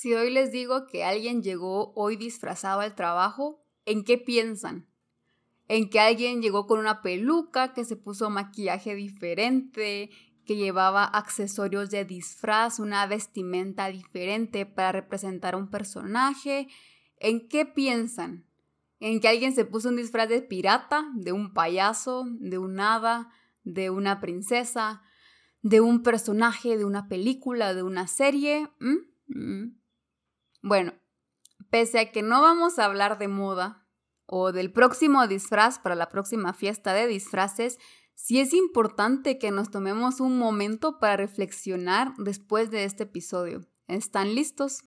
Si hoy les digo que alguien llegó hoy disfrazado al trabajo, ¿en qué piensan? ¿En que alguien llegó con una peluca, que se puso maquillaje diferente, que llevaba accesorios de disfraz, una vestimenta diferente para representar a un personaje? ¿En qué piensan? ¿En que alguien se puso un disfraz de pirata, de un payaso, de un hada, de una princesa, de un personaje de una película, de una serie? ¿Mm? ¿Mm? Bueno, pese a que no vamos a hablar de moda o del próximo disfraz para la próxima fiesta de disfraces, sí es importante que nos tomemos un momento para reflexionar después de este episodio. ¿Están listos?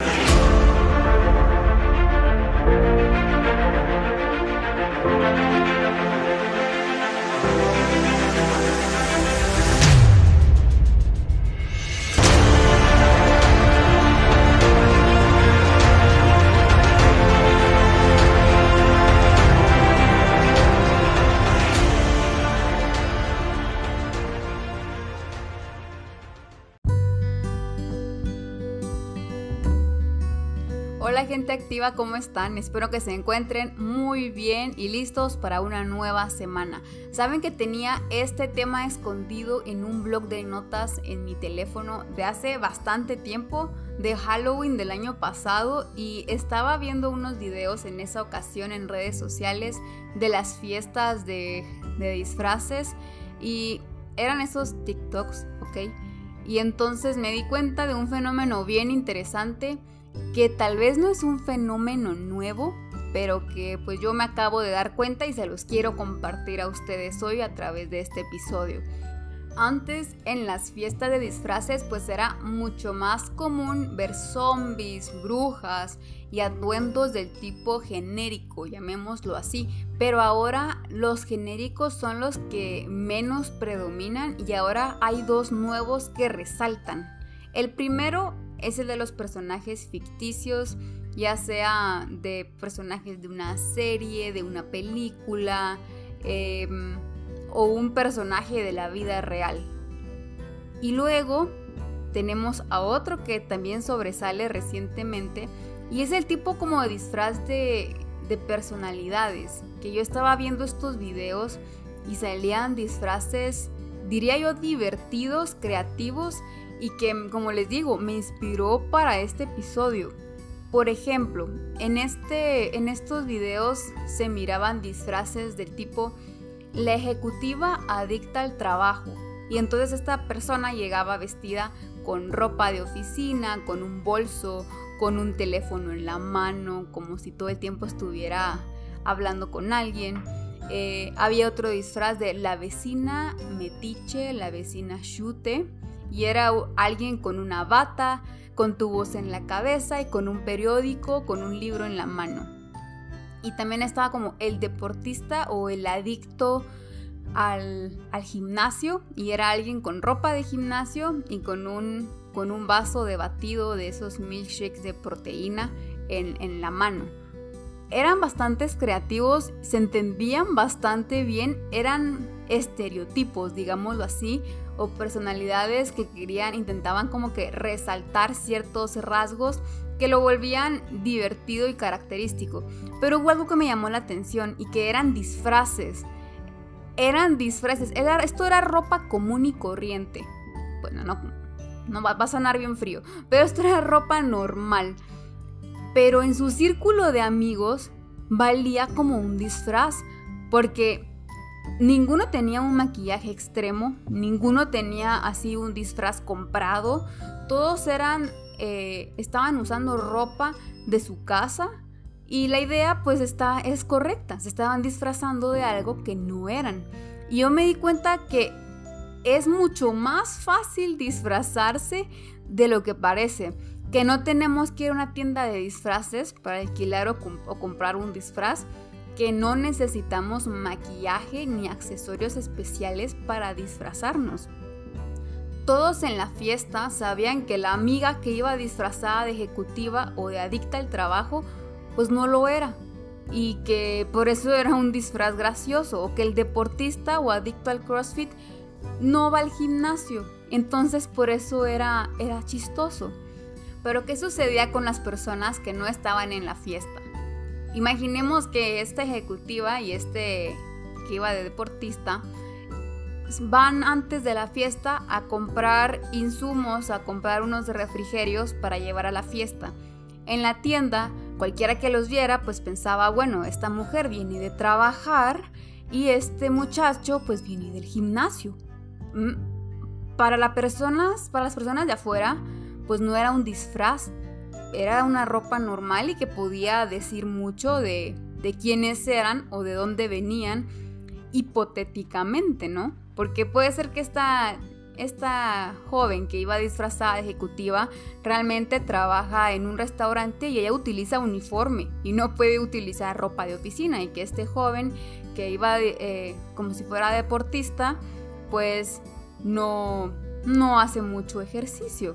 Gente activa, ¿cómo están? Espero que se encuentren muy bien y listos para una nueva semana. Saben que tenía este tema escondido en un blog de notas en mi teléfono de hace bastante tiempo, de Halloween del año pasado, y estaba viendo unos videos en esa ocasión en redes sociales de las fiestas de, disfraces y eran esos TikToks, ¿ok? Y entonces me di cuenta de un fenómeno bien interesante que tal vez no es un fenómeno nuevo, pero que pues yo me acabo de dar cuenta y se los quiero compartir a ustedes hoy a través de este episodio. Antes en las fiestas de disfraces pues era mucho más común ver zombies, brujas y atuendos del tipo genérico, llamémoslo así, pero ahora los genéricos son los que menos predominan y ahora hay dos nuevos que resaltan. El primero es el de los personajes ficticios, ya sea de personajes de una serie, de una película em, o un personaje de la vida real. Y luego tenemos a otro que también sobresale recientemente y es el tipo como de disfraz de, de personalidades, que yo estaba viendo estos videos y salían disfraces, diría yo, divertidos, creativos y que, como les digo, me inspiró para este episodio. Por ejemplo, en, este, en estos videos se miraban disfraces del tipo la ejecutiva adicta al trabajo. Y entonces esta persona llegaba vestida con ropa de oficina, con un bolso, con un teléfono en la mano, como si todo el tiempo estuviera hablando con alguien. Eh, había otro disfraz de la vecina metiche, la vecina chute y era alguien con una bata, con tubos en la cabeza y con un periódico, con un libro en la mano. Y también estaba como el deportista o el adicto al, gimnasio y era alguien con ropa de gimnasio y con un, con un vaso de batido de esos milkshakes de proteína en, en la mano. Eran bastantes creativos, se entendían bastante bien, eran estereotipos, digámoslo así, o personalidades que querían, intentaban como que resaltar ciertos rasgos que lo volvían divertido y característico. Pero hubo algo que me llamó la atención y que eran disfraces. Eran disfraces. esto era ropa común y corriente. Bueno, no, no va a sonar bien frío. Pero esto era ropa normal. Pero en su círculo de amigos valía como un disfraz. Porque Ninguno tenía un maquillaje extremo, ninguno tenía así un disfraz comprado, todos eran, eh, estaban usando ropa de su casa y la idea pues está, es correcta, se estaban disfrazando de algo que no eran. Y yo me di cuenta que es mucho más fácil disfrazarse de lo que parece, que no tenemos que ir a una tienda de disfraces para alquilar o comprar un disfraz, que no necesitamos maquillaje ni accesorios especiales para disfrazarnos. Todos en la fiesta sabían que la amiga que iba disfrazada de ejecutiva o de adicta al trabajo, pues no lo era. Y que por eso era un disfraz gracioso. O que el deportista o adicto al CrossFit no va al gimnasio. Entonces por eso era, era chistoso. Pero ¿qué sucedía con las personas que no estaban en la fiesta? Imaginemos que esta ejecutiva y este que iba de deportista van antes de la fiesta a comprar insumos, a comprar unos refrigerios para llevar a la fiesta. En la tienda, cualquiera que los viera, pues pensaba, bueno, esta mujer viene de trabajar y este muchacho pues viene del gimnasio. Mm, para, las personas, para las personas de afuera, pues no era un disfraz, era una ropa normal y que podía decir mucho de, de quiénes eran o de dónde venían, hipotéticamente, ¿no? Porque puede ser que esta, esta joven que iba disfrazada de ejecutiva realmente trabaja en un restaurante y ella utiliza uniforme y no puede utilizar ropa de oficina y que este joven que iba eh, como si fuera deportista pues no, no hace mucho ejercicio.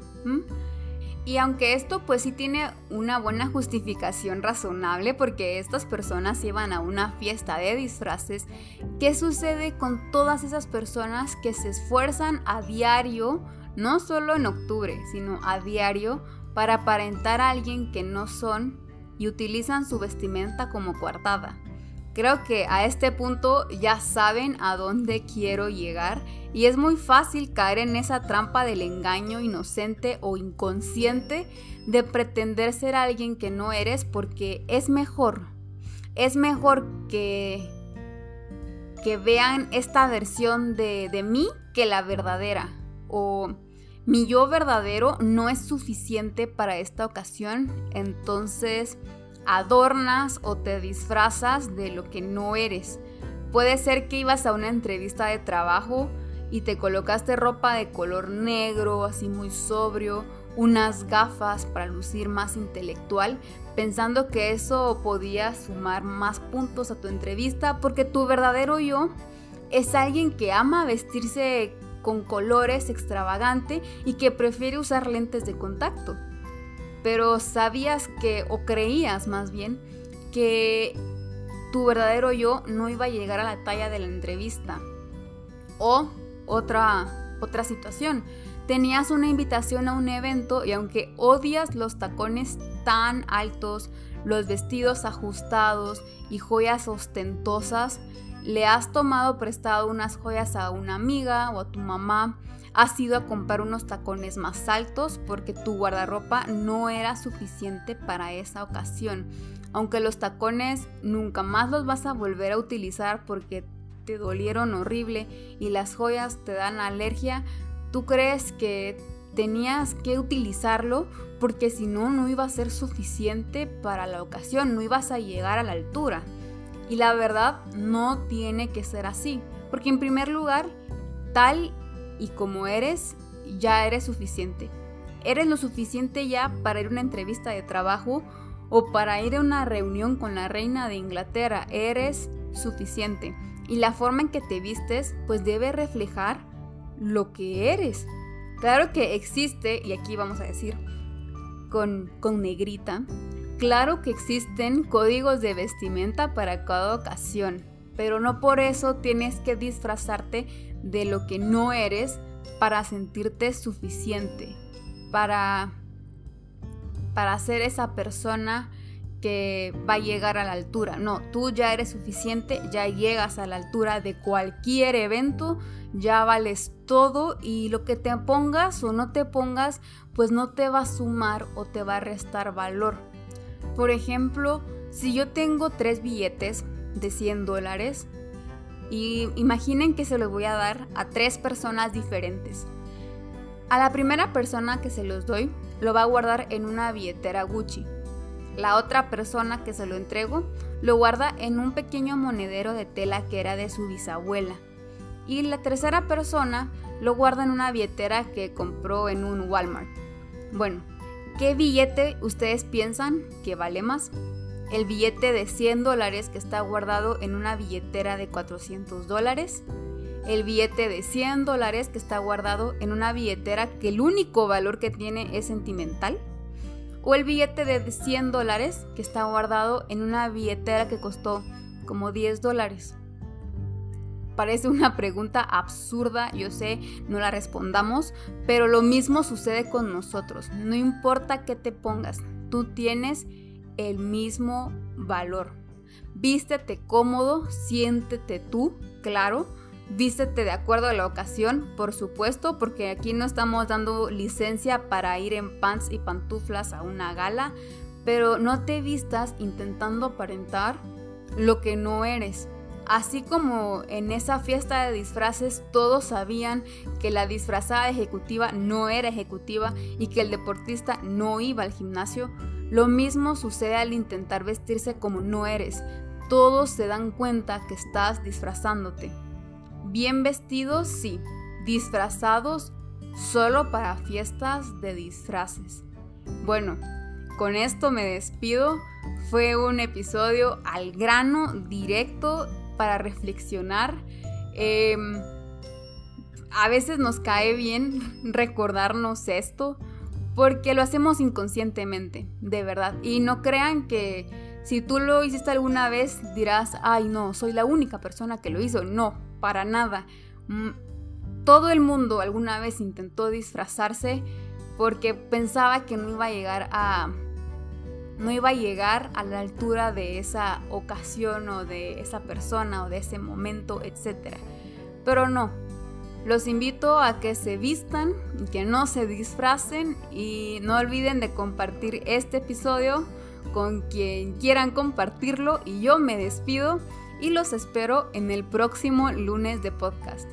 Y aunque esto pues sí tiene una buena justificación razonable porque estas personas iban a una fiesta de disfraces, ¿qué sucede con todas esas personas que se esfuerzan a diario, no solo en octubre, sino a diario, para aparentar a alguien que no son y utilizan su vestimenta como coartada? Creo que a este punto ya saben a dónde quiero llegar y es muy fácil caer en esa trampa del engaño inocente o inconsciente de pretender ser alguien que no eres porque es mejor. Es mejor que, que vean esta versión de, de mí que la verdadera. O mi yo verdadero no es suficiente para esta ocasión, entonces adornas o te disfrazas de lo que no eres. Puede ser que ibas a una entrevista de trabajo y te colocaste ropa de color negro, así muy sobrio, unas gafas para lucir más intelectual, pensando que eso podía sumar más puntos a tu entrevista, porque tu verdadero yo es alguien que ama vestirse con colores extravagante y que prefiere usar lentes de contacto pero sabías que, o creías más bien, que tu verdadero yo no iba a llegar a la talla de la entrevista. O otra, otra situación, tenías una invitación a un evento y aunque odias los tacones tan altos, los vestidos ajustados y joyas ostentosas, le has tomado prestado unas joyas a una amiga o a tu mamá has ido a comprar unos tacones más altos porque tu guardarropa no era suficiente para esa ocasión. Aunque los tacones nunca más los vas a volver a utilizar porque te dolieron horrible y las joyas te dan alergia, tú crees que tenías que utilizarlo porque si no, no iba a ser suficiente para la ocasión, no ibas a llegar a la altura. Y la verdad no tiene que ser así, porque en primer lugar, tal y como eres, ya eres suficiente. Eres lo suficiente ya para ir a una entrevista de trabajo o para ir a una reunión con la reina de Inglaterra. Eres suficiente. Y la forma en que te vistes pues debe reflejar lo que eres. Claro que existe, y aquí vamos a decir con, con negrita, claro que existen códigos de vestimenta para cada ocasión, pero no por eso tienes que disfrazarte de lo que no eres para sentirte suficiente, para, para ser esa persona que va a llegar a la altura. No, tú ya eres suficiente, ya llegas a la altura de cualquier evento, ya vales todo y lo que te pongas o no te pongas, pues no te va a sumar o te va a restar valor. Por ejemplo, si yo tengo tres billetes de 100 dólares, y imaginen que se los voy a dar a tres personas diferentes. A la primera persona que se los doy, lo va a guardar en una billetera Gucci. La otra persona que se lo entrego, lo guarda en un pequeño monedero de tela que era de su bisabuela. Y la tercera persona lo guarda en una billetera que compró en un Walmart. Bueno, ¿qué billete ustedes piensan que vale más? el billete de 100 dólares que está guardado en una billetera de 400 dólares, el billete de 100 dólares que está guardado en una billetera que el único valor que tiene es sentimental, o el billete de 100 dólares que está guardado en una billetera que costó como 10 dólares. Parece una pregunta absurda, yo sé, no la respondamos, pero lo mismo sucede con nosotros. No importa qué te pongas, tú tienes el mismo valor. Vístete cómodo, siéntete tú, claro. Vístete de acuerdo a la ocasión, por supuesto, porque aquí no estamos dando licencia para ir en pants y pantuflas a una gala, pero no te vistas intentando aparentar lo que no eres. Así como en esa fiesta de disfraces todos sabían que la disfrazada ejecutiva no era ejecutiva y que el deportista no iba al gimnasio, lo mismo sucede al intentar vestirse como no eres. Todos se dan cuenta que estás disfrazándote. Bien vestidos, sí. Disfrazados solo para fiestas de disfraces. Bueno, con esto me despido. Fue un episodio al grano, directo, para reflexionar. Em, a veces nos cae bien recordarnos esto porque lo hacemos inconscientemente, de verdad. Y no crean que si tú lo hiciste alguna vez dirás, ay no, soy la única persona que lo hizo. No, para nada. Mm, todo el mundo alguna vez intentó disfrazarse porque pensaba que no iba a llegar a no iba a llegar a la altura de esa ocasión o de esa persona o de ese momento, etc. Pero no, los invito a que se vistan, que no se disfracen y no olviden de compartir este episodio con quien quieran compartirlo y yo me despido y los espero en el próximo lunes de podcast.